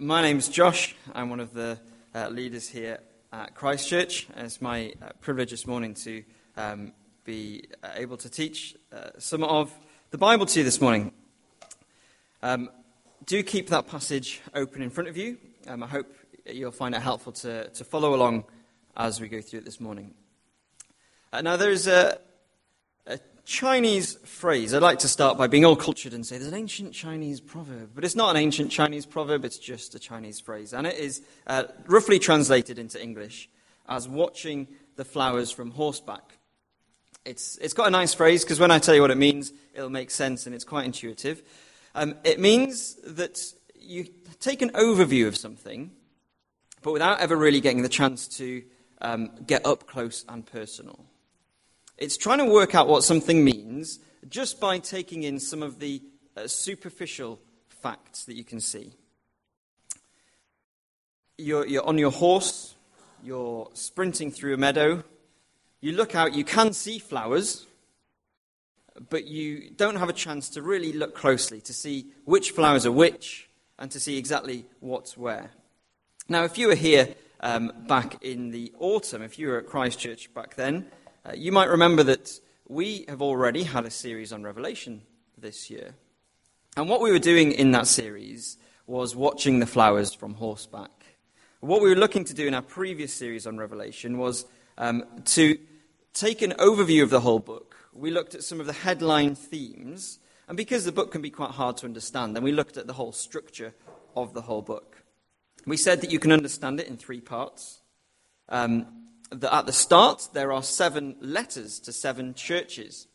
My name's Josh. I'm one of the uh, leaders here at Christchurch. It's my uh, privilege this morning to um, be uh, able to teach uh, some of the Bible to you this morning. Um, do keep that passage open in front of you. Um, I hope you'll find it helpful to, to follow along as we go through it this morning. Uh, now, there's a, a Chinese phrase. I'd like to start by being all cultured and say there's an ancient Chinese proverb, but it's not an ancient Chinese proverb, it's just a Chinese phrase. And it is uh, roughly translated into English as watching the flowers from horseback. It's, it's got a nice phrase because when I tell you what it means, it'll make sense and it's quite intuitive. Um, it means that you take an overview of something, but without ever really getting the chance to um, get up close and personal. It's trying to work out what something means just by taking in some of the uh, superficial facts that you can see. You're, you're on your horse, you're sprinting through a meadow, you look out, you can see flowers, but you don't have a chance to really look closely to see which flowers are which and to see exactly what's where. Now, if you were here um, back in the autumn, if you were at Christchurch back then, uh, you might remember that we have already had a series on Revelation this year. And what we were doing in that series was watching the flowers from horseback. What we were looking to do in our previous series on Revelation was um, to take an overview of the whole book. We looked at some of the headline themes, and because the book can be quite hard to understand, then we looked at the whole structure of the whole book. We said that you can understand it in three parts. Um, that at the start there are seven letters to seven churches.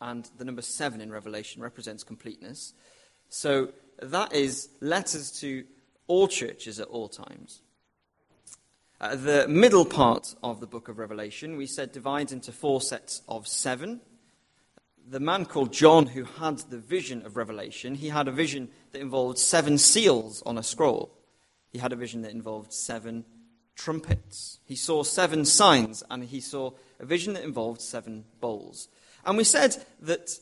And the number seven in Revelation represents completeness. So that is letters to all churches at all times. Uh, the middle part of the book of Revelation, we said, divides into four sets of seven. The man called John, who had the vision of Revelation, he had a vision that involved seven seals on a scroll. He had a vision that involved seven trumpets. He saw seven signs, and he saw a vision that involved seven bowls. And we said that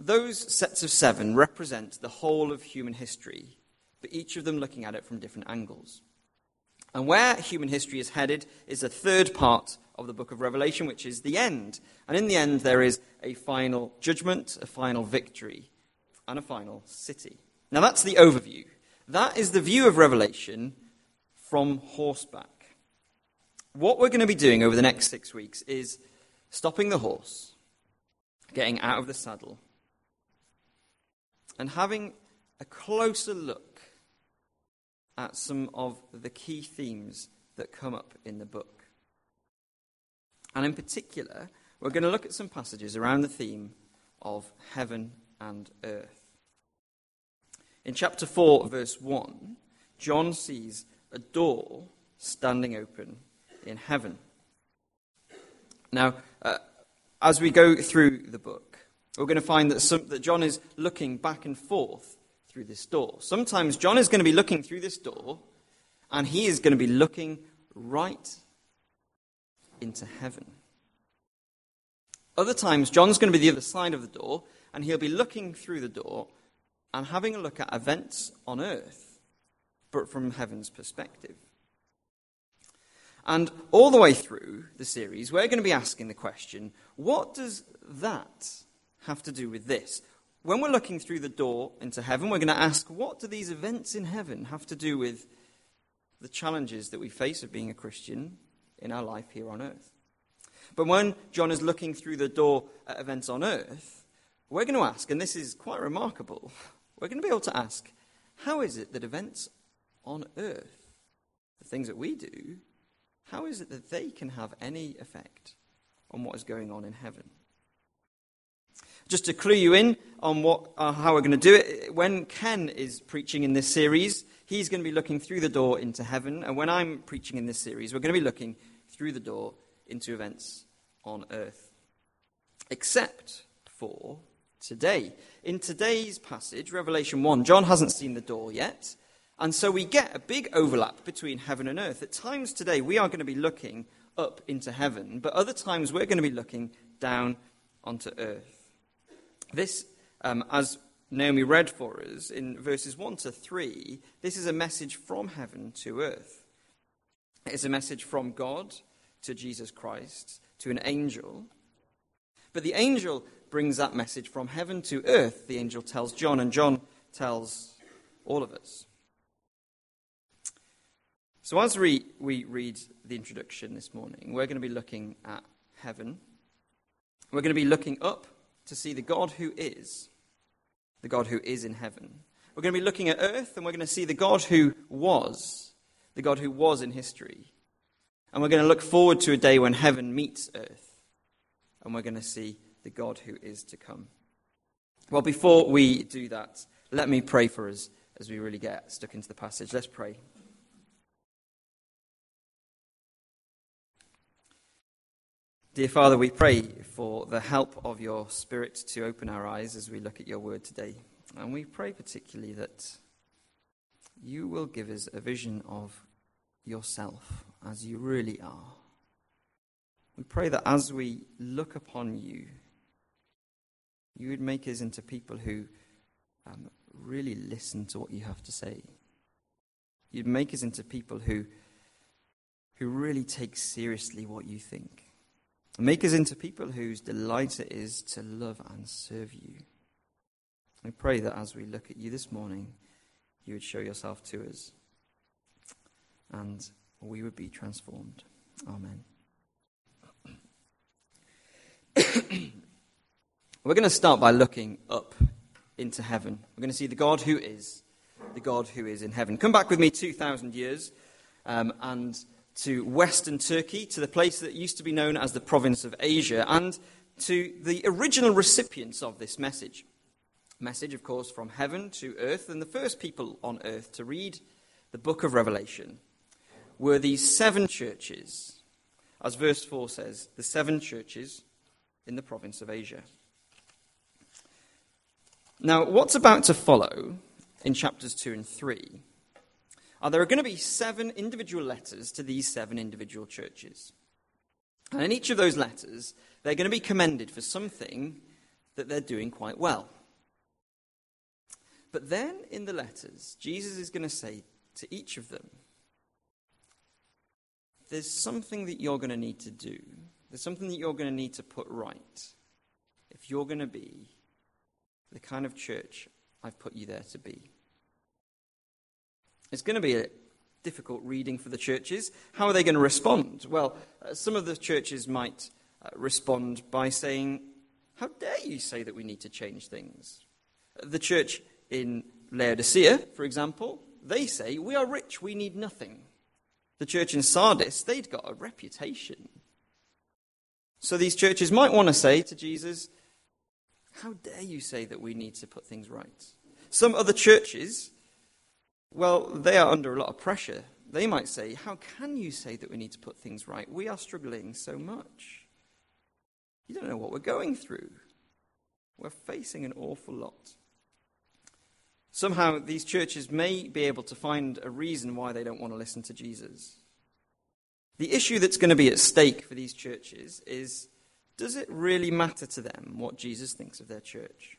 those sets of seven represent the whole of human history, but each of them looking at it from different angles. And where human history is headed is the third part of the book of Revelation, which is the end. And in the end, there is a final judgment, a final victory, and a final city. Now, that's the overview. That is the view of Revelation from horseback what we're going to be doing over the next six weeks is stopping the horse, getting out of the saddle, and having a closer look at some of the key themes that come up in the book. And in particular, we're going to look at some passages around the theme of heaven and earth. In chapter 4, verse 1, John sees a door standing open in heaven. Now, uh, as we go through the book, we're going to find that, some, that John is looking back and forth through this door. Sometimes John is going to be looking through this door, and he is going to be looking right into heaven. Other times, John's going to be the other side of the door, and he'll be looking through the door and having a look at events on earth, but from heaven's perspective. And all the way through the series, we're going to be asking the question what does that have to do with this? When we're looking through the door into heaven, we're going to ask what do these events in heaven have to do with the challenges that we face of being a Christian in our life here on earth? But when John is looking through the door at events on earth, we're going to ask, and this is quite remarkable, we're going to be able to ask, how is it that events on earth, the things that we do, how is it that they can have any effect on what is going on in heaven? Just to clue you in on what, uh, how we're going to do it, when Ken is preaching in this series, he's going to be looking through the door into heaven. And when I'm preaching in this series, we're going to be looking through the door into events on earth. Except for today. In today's passage, Revelation 1, John hasn't seen the door yet. And so we get a big overlap between heaven and earth. At times today, we are going to be looking up into heaven, but other times we're going to be looking down onto earth. This, um, as Naomi read for us in verses 1 to 3, this is a message from heaven to earth. It is a message from God to Jesus Christ, to an angel. But the angel brings that message from heaven to earth. The angel tells John, and John tells all of us. So, as we, we read the introduction this morning, we're going to be looking at heaven. We're going to be looking up to see the God who is, the God who is in heaven. We're going to be looking at earth, and we're going to see the God who was, the God who was in history. And we're going to look forward to a day when heaven meets earth, and we're going to see the God who is to come. Well, before we do that, let me pray for us as we really get stuck into the passage. Let's pray. Dear Father, we pray for the help of your Spirit to open our eyes as we look at your word today. And we pray particularly that you will give us a vision of yourself as you really are. We pray that as we look upon you, you would make us into people who um, really listen to what you have to say. You'd make us into people who, who really take seriously what you think. Make us into people whose delight it is to love and serve you. I pray that as we look at you this morning, you would show yourself to us and we would be transformed. Amen. We're going to start by looking up into heaven. We're going to see the God who is, the God who is in heaven. Come back with me 2,000 years um, and to western Turkey, to the place that used to be known as the province of Asia, and to the original recipients of this message. Message, of course, from heaven to earth, and the first people on earth to read the book of Revelation were these seven churches, as verse 4 says, the seven churches in the province of Asia. Now, what's about to follow in chapters 2 and 3 are there are going to be seven individual letters to these seven individual churches. And in each of those letters, they're going to be commended for something that they're doing quite well. But then in the letters, Jesus is going to say to each of them, There's something that you're going to need to do. There's something that you're going to need to put right if you're going to be the kind of church I've put you there to be. It's going to be a difficult reading for the churches. How are they going to respond? Well, uh, some of the churches might uh, respond by saying, How dare you say that we need to change things? The church in Laodicea, for example, they say, We are rich, we need nothing. The church in Sardis, they'd got a reputation. So these churches might want to say to Jesus, How dare you say that we need to put things right? Some other churches well, they are under a lot of pressure. They might say, How can you say that we need to put things right? We are struggling so much. You don't know what we're going through. We're facing an awful lot. Somehow, these churches may be able to find a reason why they don't want to listen to Jesus. The issue that's going to be at stake for these churches is does it really matter to them what Jesus thinks of their church?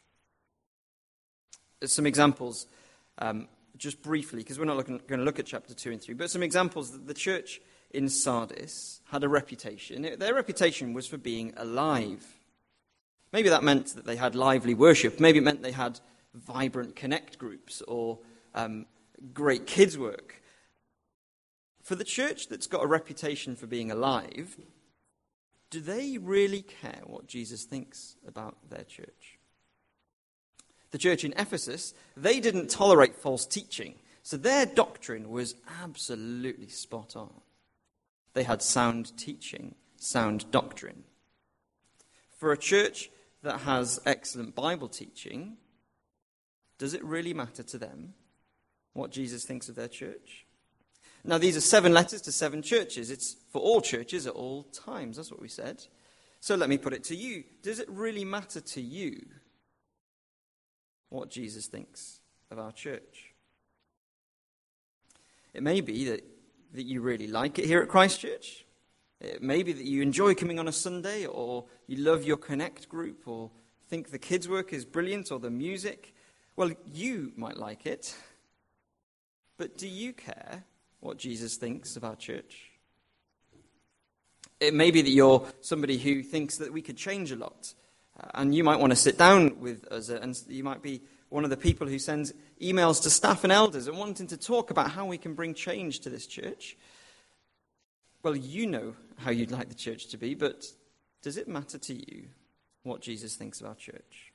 There's some examples. Um, just briefly, because we're not looking, going to look at chapter 2 and 3, but some examples that the church in Sardis had a reputation. Their reputation was for being alive. Maybe that meant that they had lively worship. Maybe it meant they had vibrant connect groups or um, great kids' work. For the church that's got a reputation for being alive, do they really care what Jesus thinks about their church? The church in Ephesus, they didn't tolerate false teaching. So their doctrine was absolutely spot on. They had sound teaching, sound doctrine. For a church that has excellent Bible teaching, does it really matter to them what Jesus thinks of their church? Now, these are seven letters to seven churches. It's for all churches at all times. That's what we said. So let me put it to you. Does it really matter to you what Jesus thinks of our church. It may be that, that you really like it here at Christchurch. It may be that you enjoy coming on a Sunday, or you love your Connect group, or think the kids' work is brilliant, or the music. Well, you might like it, but do you care what Jesus thinks of our church? It may be that you're somebody who thinks that we could change a lot, and you might want to sit down with us, uh, and you might be one of the people who sends emails to staff and elders and wanting to talk about how we can bring change to this church. Well, you know how you'd like the church to be, but does it matter to you what Jesus thinks of our church?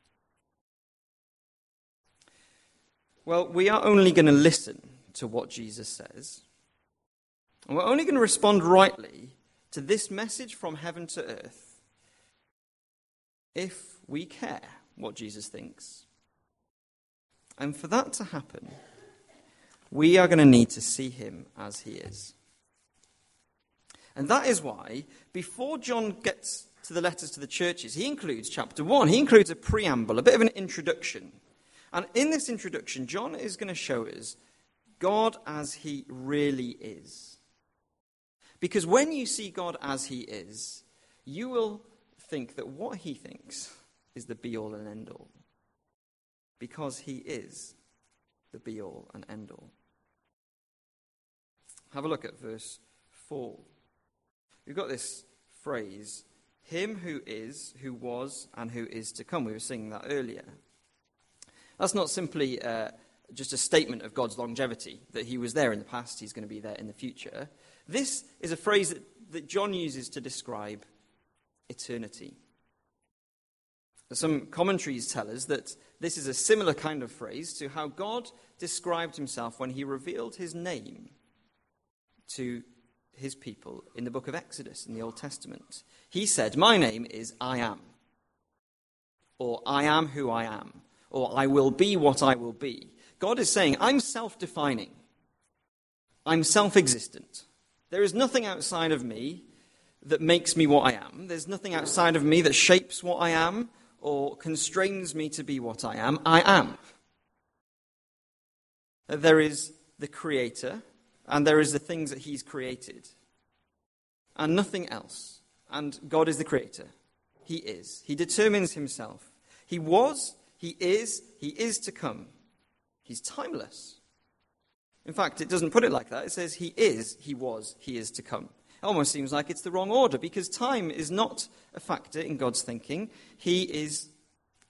Well, we are only going to listen to what Jesus says. And we're only going to respond rightly to this message from heaven to earth if we care what Jesus thinks. And for that to happen, we are going to need to see him as he is. And that is why, before John gets to the letters to the churches, he includes chapter 1. He includes a preamble, a bit of an introduction. And in this introduction, John is going to show us God as he really is. Because when you see God as he is, you will think that what he thinks is the be all and end all. Because he is the be all and end all. Have a look at verse 4. We've got this phrase, him who is, who was, and who is to come. We were singing that earlier. That's not simply uh, just a statement of God's longevity, that he was there in the past, he's going to be there in the future. This is a phrase that, that John uses to describe eternity. Some commentaries tell us that this is a similar kind of phrase to how God described himself when he revealed his name to his people in the book of Exodus in the Old Testament. He said, My name is I am, or I am who I am, or I will be what I will be. God is saying, I'm self defining, I'm self existent. There is nothing outside of me that makes me what I am, there's nothing outside of me that shapes what I am or constrains me to be what I am. I am. There is the Creator and there is the things that He's created, and nothing else. And God is the Creator. He is. He determines Himself. He was, He is, He is to come. He's timeless. In fact, it doesn't put it like that. It says He is, He was, He is to come. Almost seems like it's the wrong order because time is not a factor in God's thinking. He is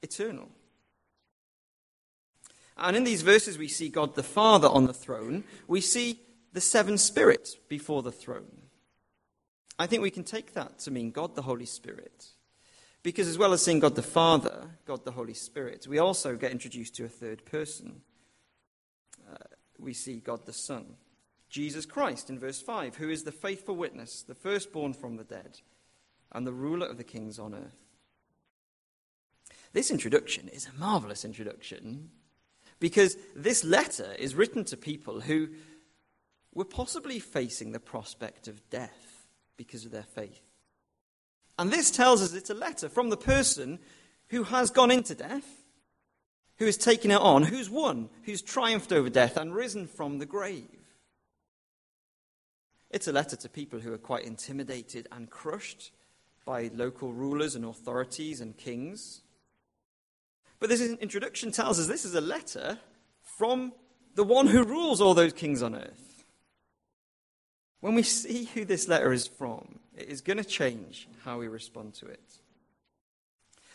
eternal. And in these verses, we see God the Father on the throne. We see the seven spirits before the throne. I think we can take that to mean God the Holy Spirit. Because as well as seeing God the Father, God the Holy Spirit, we also get introduced to a third person. Uh, we see God the Son, Jesus Christ in verse 5, who is the faithful witness, the firstborn from the dead, and the ruler of the kings on earth. This introduction is a marvelous introduction because this letter is written to people who were possibly facing the prospect of death because of their faith. And this tells us it's a letter from the person who has gone into death, who has taken it on, who's won, who's triumphed over death and risen from the grave. It's a letter to people who are quite intimidated and crushed by local rulers and authorities and kings. But this introduction tells us this is a letter from the one who rules all those kings on earth. When we see who this letter is from, it is going to change how we respond to it.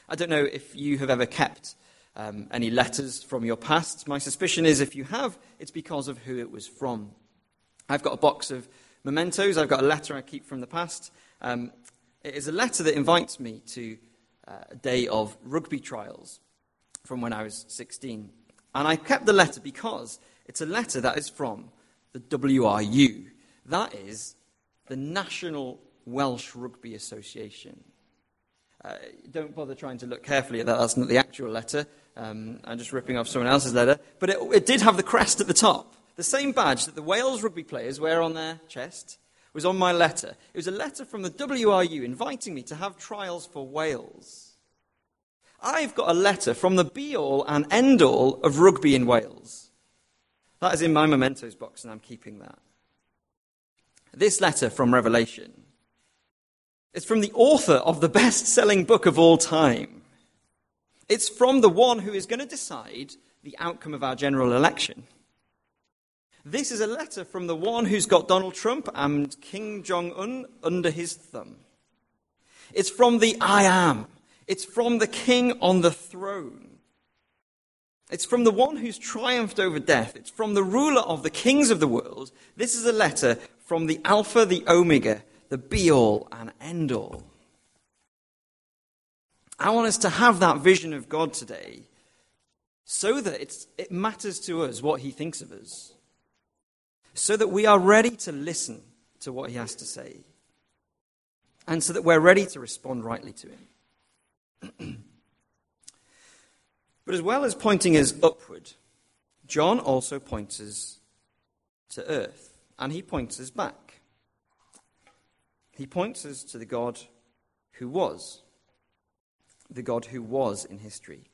I don't know if you have ever kept um, any letters from your past. My suspicion is if you have, it's because of who it was from. I've got a box of mementos. I've got a letter I keep from the past. Um, it is a letter that invites me to uh, a day of rugby trials from when I was 16. And I kept the letter because it's a letter that is from the WRU, that is the National Welsh Rugby Association. Uh, don't bother trying to look carefully at that. That's not the actual letter. Um, I'm just ripping off someone else's letter. But it, it did have the crest at the top. The same badge that the Wales rugby players wear on their chest was on my letter. It was a letter from the WRU inviting me to have trials for Wales. I've got a letter from the be all and end all of rugby in Wales. That is in my mementos box, and I'm keeping that. This letter from Revelation is from the author of the best selling book of all time. It's from the one who is going to decide the outcome of our general election. This is a letter from the one who's got Donald Trump and Kim Jong un under his thumb. It's from the I am. It's from the king on the throne. It's from the one who's triumphed over death. It's from the ruler of the kings of the world. This is a letter from the Alpha, the Omega, the be all and end all. I want us to have that vision of God today so that it matters to us what he thinks of us, so that we are ready to listen to what he has to say, and so that we're ready to respond rightly to him. but as well as pointing us upward, John also points us to earth, and he points us back. He points us to the God who was the God who was in history.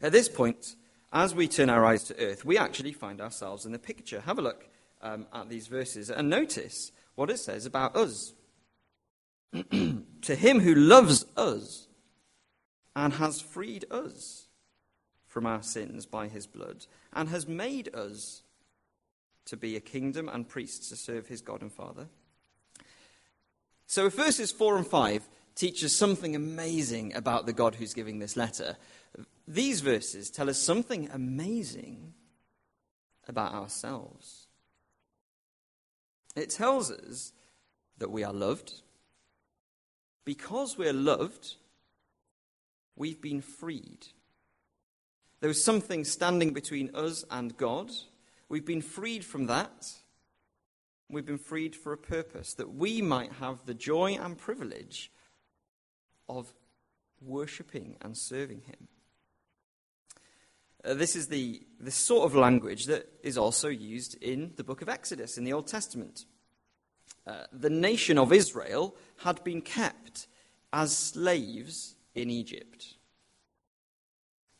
At this point, as we turn our eyes to earth, we actually find ourselves in the picture. Have a look um, at these verses and notice what it says about us. to him who loves us and has freed us from our sins by his blood and has made us to be a kingdom and priests to serve his God and Father. So, if verses 4 and 5 teach us something amazing about the God who's giving this letter. These verses tell us something amazing about ourselves. It tells us that we are loved. Because we're loved, we've been freed. There was something standing between us and God. We've been freed from that. We've been freed for a purpose, that we might have the joy and privilege of worshipping and serving Him. Uh, this is the, the sort of language that is also used in the book of Exodus in the Old Testament. Uh, the nation of Israel had been kept as slaves in Egypt.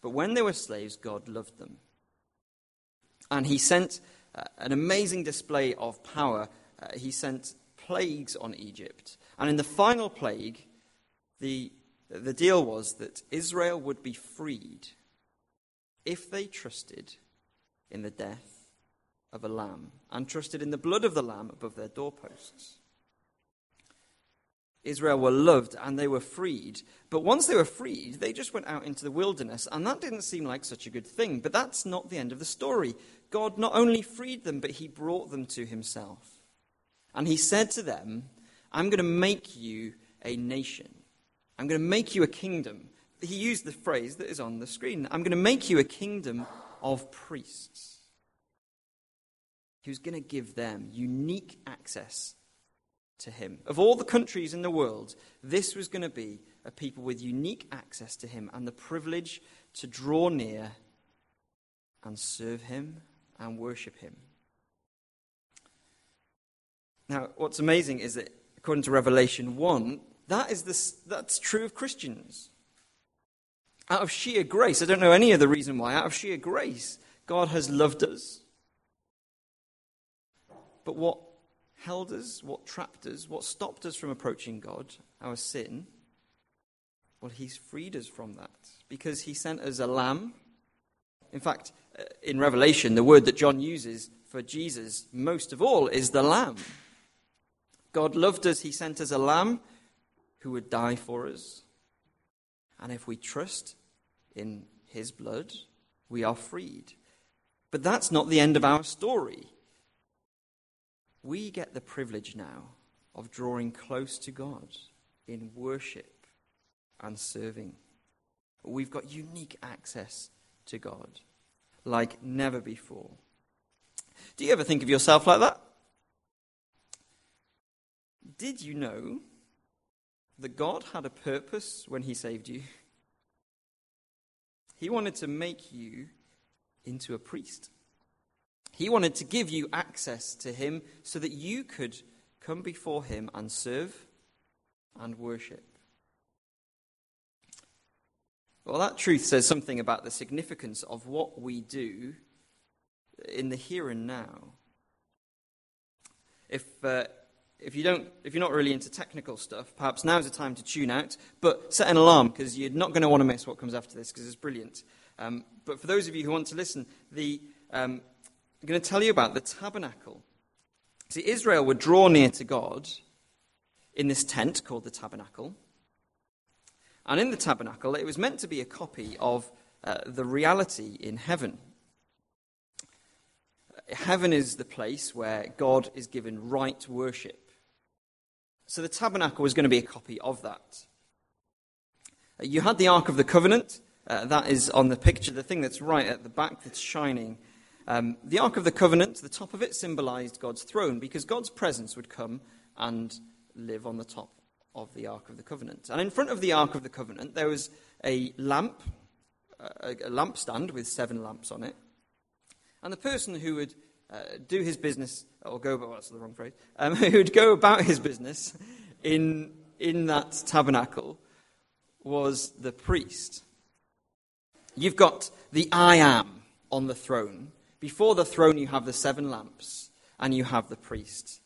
But when they were slaves, God loved them. And He sent uh, an amazing display of power. Uh, he sent plagues on Egypt. And in the final plague, the, the deal was that Israel would be freed if they trusted in the death of a lamb and trusted in the blood of the lamb above their doorposts. Israel were loved and they were freed. But once they were freed, they just went out into the wilderness, and that didn't seem like such a good thing. But that's not the end of the story. God not only freed them, but he brought them to himself. And he said to them, I'm going to make you a nation. I'm going to make you a kingdom. He used the phrase that is on the screen. I'm going to make you a kingdom of priests. He was going to give them unique access to him. Of all the countries in the world, this was going to be a people with unique access to him and the privilege to draw near and serve him and worship him. Now, what's amazing is that according to Revelation 1, that is the, that's true of Christians. Out of sheer grace, I don't know any other reason why, out of sheer grace, God has loved us. But what held us, what trapped us, what stopped us from approaching God, our sin, well, He's freed us from that because He sent us a lamb. In fact, uh, in Revelation, the word that John uses for Jesus most of all is the lamb. God loved us, He sent us a lamb who would die for us. And if we trust in his blood, we are freed. But that's not the end of our story. We get the privilege now of drawing close to God in worship and serving. We've got unique access to God like never before. Do you ever think of yourself like that? Did you know that God had a purpose when He saved you. He wanted to make you into a priest. He wanted to give you access to Him so that you could come before Him and serve and worship. Well, that truth says something about the significance of what we do in the here and now. If, uh, if you don't, if you're not really into technical stuff, perhaps now's the time to tune out. But set an alarm because you're not going to want to miss what comes after this because it's brilliant. Um, but for those of you who want to listen, the, um, I'm going to tell you about the tabernacle. See, Israel would draw near to God in this tent called the tabernacle. And in the tabernacle, it was meant to be a copy of uh, the reality in heaven. Heaven is the place where God is given right worship. So the tabernacle was going to be a copy of that. Uh, you had the Ark of the Covenant. Uh, that is on the picture, the thing that's right at the back that's shining. Um, the Ark of the Covenant, the top of it symbolized God's throne because God's presence would come and live on the top of the Ark of the Covenant. And in front of the Ark of the Covenant, there was a lamp, a, a lampstand with seven lamps on it. And the person who would uh, do his business, or go, well, that's the wrong phrase, um, who would go about his business in, in that tabernacle was the priest. You've got the I am on the throne. Before the throne, you have the seven lamps, and you have the priest.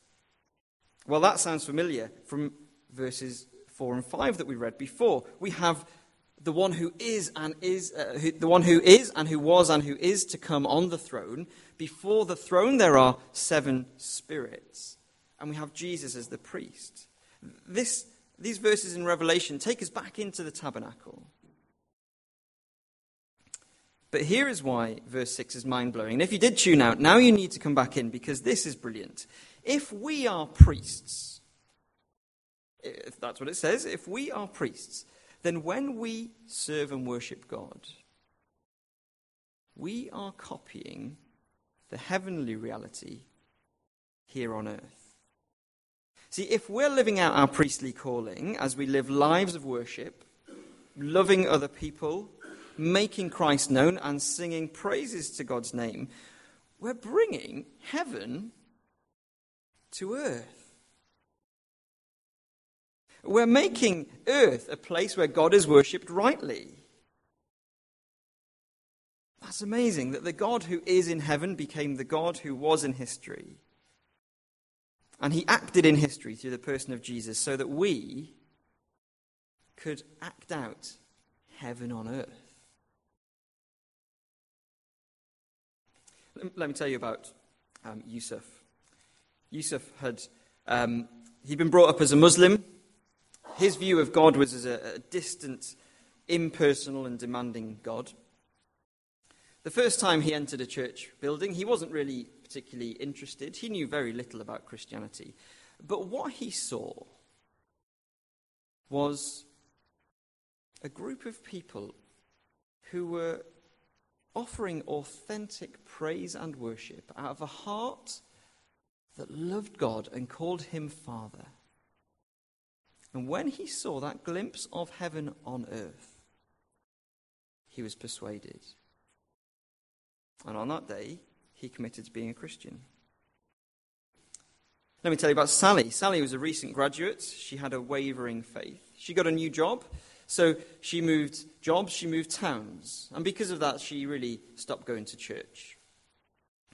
Well, that sounds familiar from verses 4 and 5 that we read before. We have the one who is and is uh, who, the one who is and who was and who is to come on the throne before the throne there are seven spirits and we have jesus as the priest this, these verses in revelation take us back into the tabernacle but here is why verse 6 is mind blowing. And if you did tune out, now you need to come back in because this is brilliant. If we are priests, if that's what it says, if we are priests, then when we serve and worship God, we are copying the heavenly reality here on earth. See, if we're living out our priestly calling as we live lives of worship, loving other people, making Christ known, and singing praises to God's name, we're bringing heaven to earth. We're making earth a place where God is worshipped rightly. That's amazing that the God who is in heaven became the God who was in history. And he acted in history through the person of Jesus so that we could act out heaven on earth. Let me tell you about um, Yusuf. Yusuf had um, he'd been brought up as a Muslim his view of God was as a, a distant, impersonal, and demanding God. The first time he entered a church building, he wasn't really particularly interested. He knew very little about Christianity. But what he saw was a group of people who were offering authentic praise and worship out of a heart that loved God and called him Father. And when he saw that glimpse of heaven on earth, he was persuaded. And on that day, he committed to being a Christian. Let me tell you about Sally. Sally was a recent graduate. She had a wavering faith. She got a new job, so she moved jobs, she moved towns. And because of that, she really stopped going to church.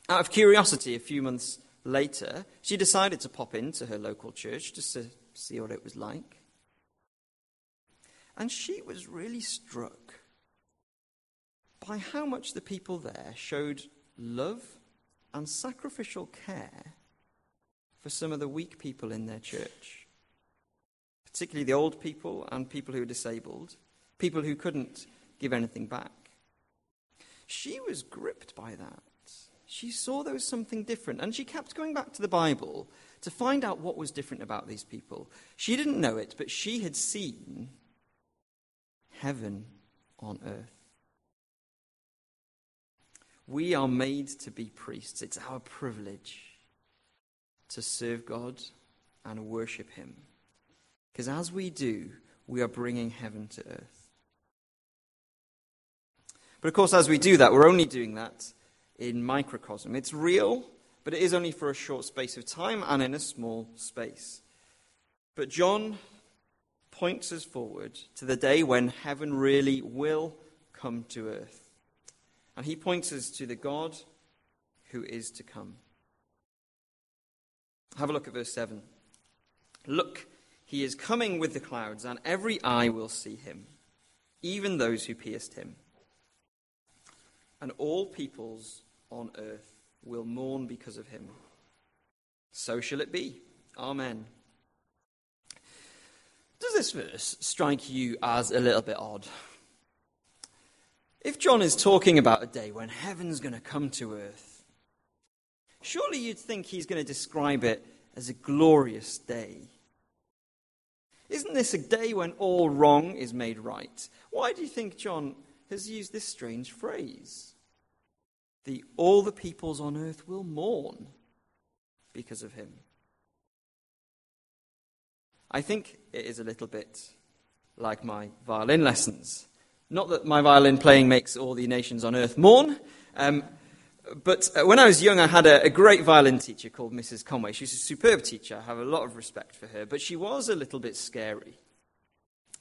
Out of curiosity, a few months later, she decided to pop into her local church just to see what it was like. And she was really struck by how much the people there showed love and sacrificial care for some of the weak people in their church, particularly the old people and people who were disabled, people who couldn't give anything back. She was gripped by that. She saw there was something different, and she kept going back to the Bible to find out what was different about these people. She didn't know it, but she had seen heaven on earth. We are made to be priests. It's our privilege to serve God and worship Him. Because as we do, we are bringing heaven to earth. But of course, as we do that, we're only doing that in microcosm. It's real, but it is only for a short space of time and in a small space. But John points us forward to the day when heaven really will come to earth. And he points us to the God who is to come. Have a look at verse 7. Look, he is coming with the clouds, and every eye will see him, even those who pierced him. And all peoples on earth will mourn because of him. So shall it be. Amen. Does this verse strike you as a little bit odd? If John is talking about a day when heaven's going to come to earth, surely you'd think he's going to describe it as a glorious day. Isn't this a day when all wrong is made right? Why do you think John has used this strange phrase? The all the peoples on earth will mourn because of him. I think it is a little bit like my violin lessons. Not that my violin playing makes all the nations on earth mourn, um, but uh, when I was young, I had a, a, great violin teacher called Mrs. Conway. She's a superb teacher. I have a lot of respect for her, but she was a little bit scary.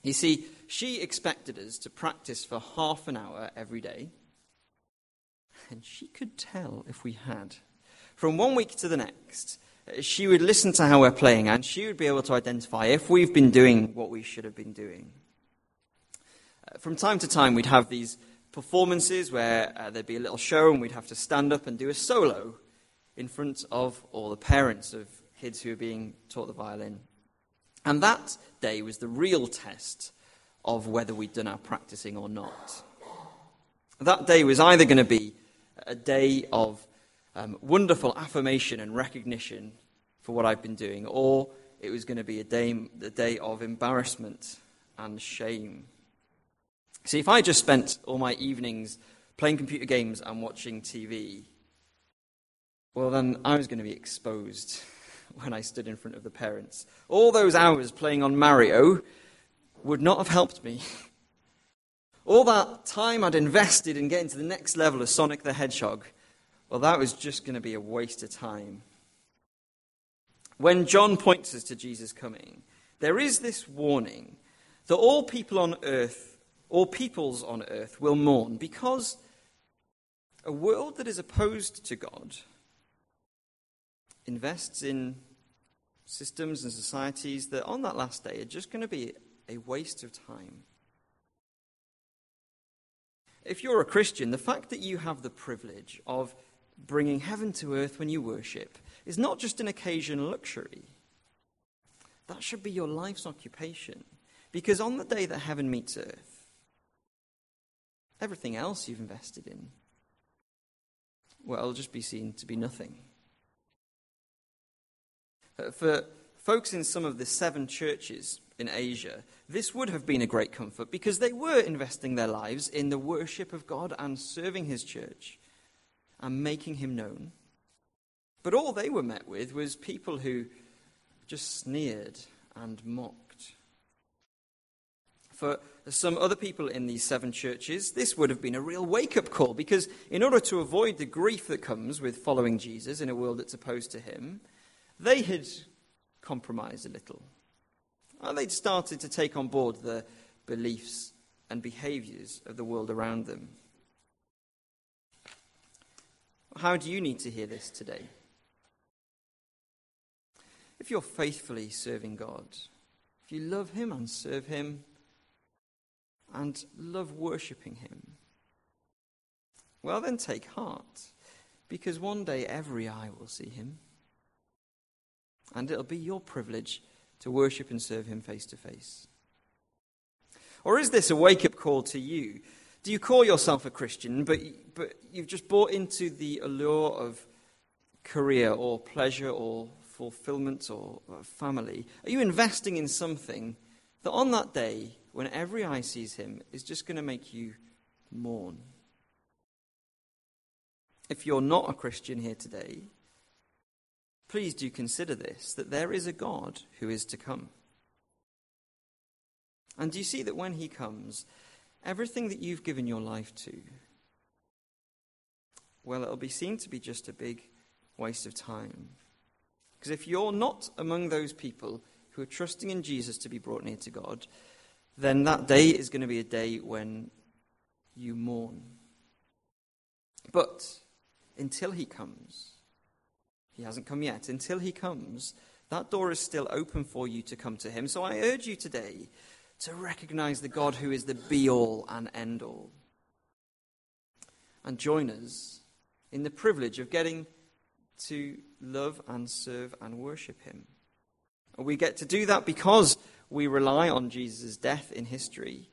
You see, she expected us to practice for half an hour every day, and she could tell if we had. From one week to the next, uh, she would listen to how we're playing, and she would be able to identify if we've been doing what we should have been doing from time to time, we'd have these performances where uh, there'd be a little show and we'd have to stand up and do a solo in front of all the parents of kids who were being taught the violin. And that day was the real test of whether we'd done our practicing or not. That day was either going to be a day of um, wonderful affirmation and recognition for what I've been doing, or it was going to be a day, a day of embarrassment and shame. See, if I just spent all my evenings playing computer games and watching TV, well, then I was going to be exposed when I stood in front of the parents. All those hours playing on Mario would not have helped me. All that time I'd invested in getting to the next level of Sonic the Hedgehog, well, that was just going to be a waste of time. When John points us to Jesus coming, there is this warning that all people on earth all peoples on earth will mourn because a world that is opposed to God invests in systems and societies that on that last day are just going to be a waste of time. If you're a Christian, the fact that you have the privilege of bringing heaven to earth when you worship is not just an occasional luxury. That should be your life's occupation. Because on the day that heaven meets earth, everything else you've invested in, well, it'll just be seen to be nothing. Uh, for folks in some of the seven churches in Asia, this would have been a great comfort because they were investing their lives in the worship of God and serving His church and making Him known. But all they were met with was people who just sneered and mocked for some other people in these seven churches, this would have been a real wake up call because, in order to avoid the grief that comes with following Jesus in a world that's opposed to him, they had compromised a little. And they'd started to take on board the beliefs and behaviors of the world around them. How do you need to hear this today? If you're faithfully serving God, if you love Him and serve Him, and love worshipping Him? Well, then take heart, because one day every eye will see Him. And it'll be your privilege to worship and serve Him face to face. Or is this a wake up call to you? Do you call yourself a Christian, but, but you've just bought into the allure of career or pleasure or fulfillment or family? Are you investing in something that on that day when every eye sees him, is just going to make you mourn. If you're not a Christian here today, please do consider this that there is a God who is to come. And do you see that when he comes, everything that you've given your life to, well, it'll be seen to be just a big waste of time. Because if you're not among those people who are trusting in Jesus to be brought near to God, then that day is going to be a day when you mourn. But until he comes, he hasn't come yet, until he comes, that door is still open for you to come to him. So I urge you today to recognize the God who is the be all and end all. and join us in the privilege of getting to love and serve and worship Him. We get to do that because we rely on Jesus' death in history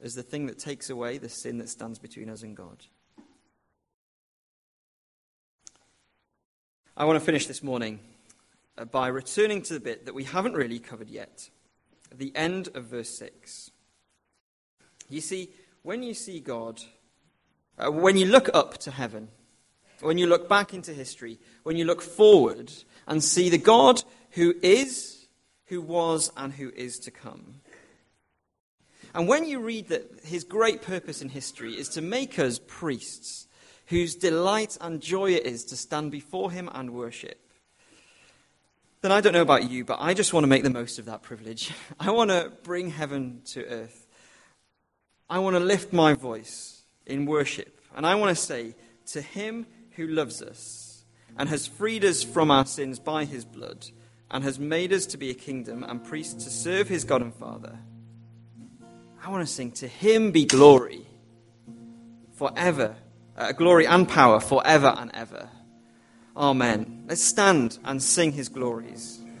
as the thing that takes away the sin that stands between us and God. I want to finish this morning uh, by returning to the bit that we haven't really covered yet the end of verse 6. You see, when you see God, uh, when you look up to heaven, when you look back into history, when you look forward and see the God who is, who was, and who is to come. And when you read that his great purpose in history is to make us priests, whose delight and joy it is to stand before him and worship, then I don't know about you, but I just want to make the most of that privilege. I want to bring heaven to earth. I want to lift my voice in worship. And I want to say, to him who loves us and has freed us from our sins by his blood and has made us to be a kingdom and priests to serve his God and Father, I want to sing, To him be glory forever, uh, glory and power forever and ever. Amen. Let's stand and sing his glories.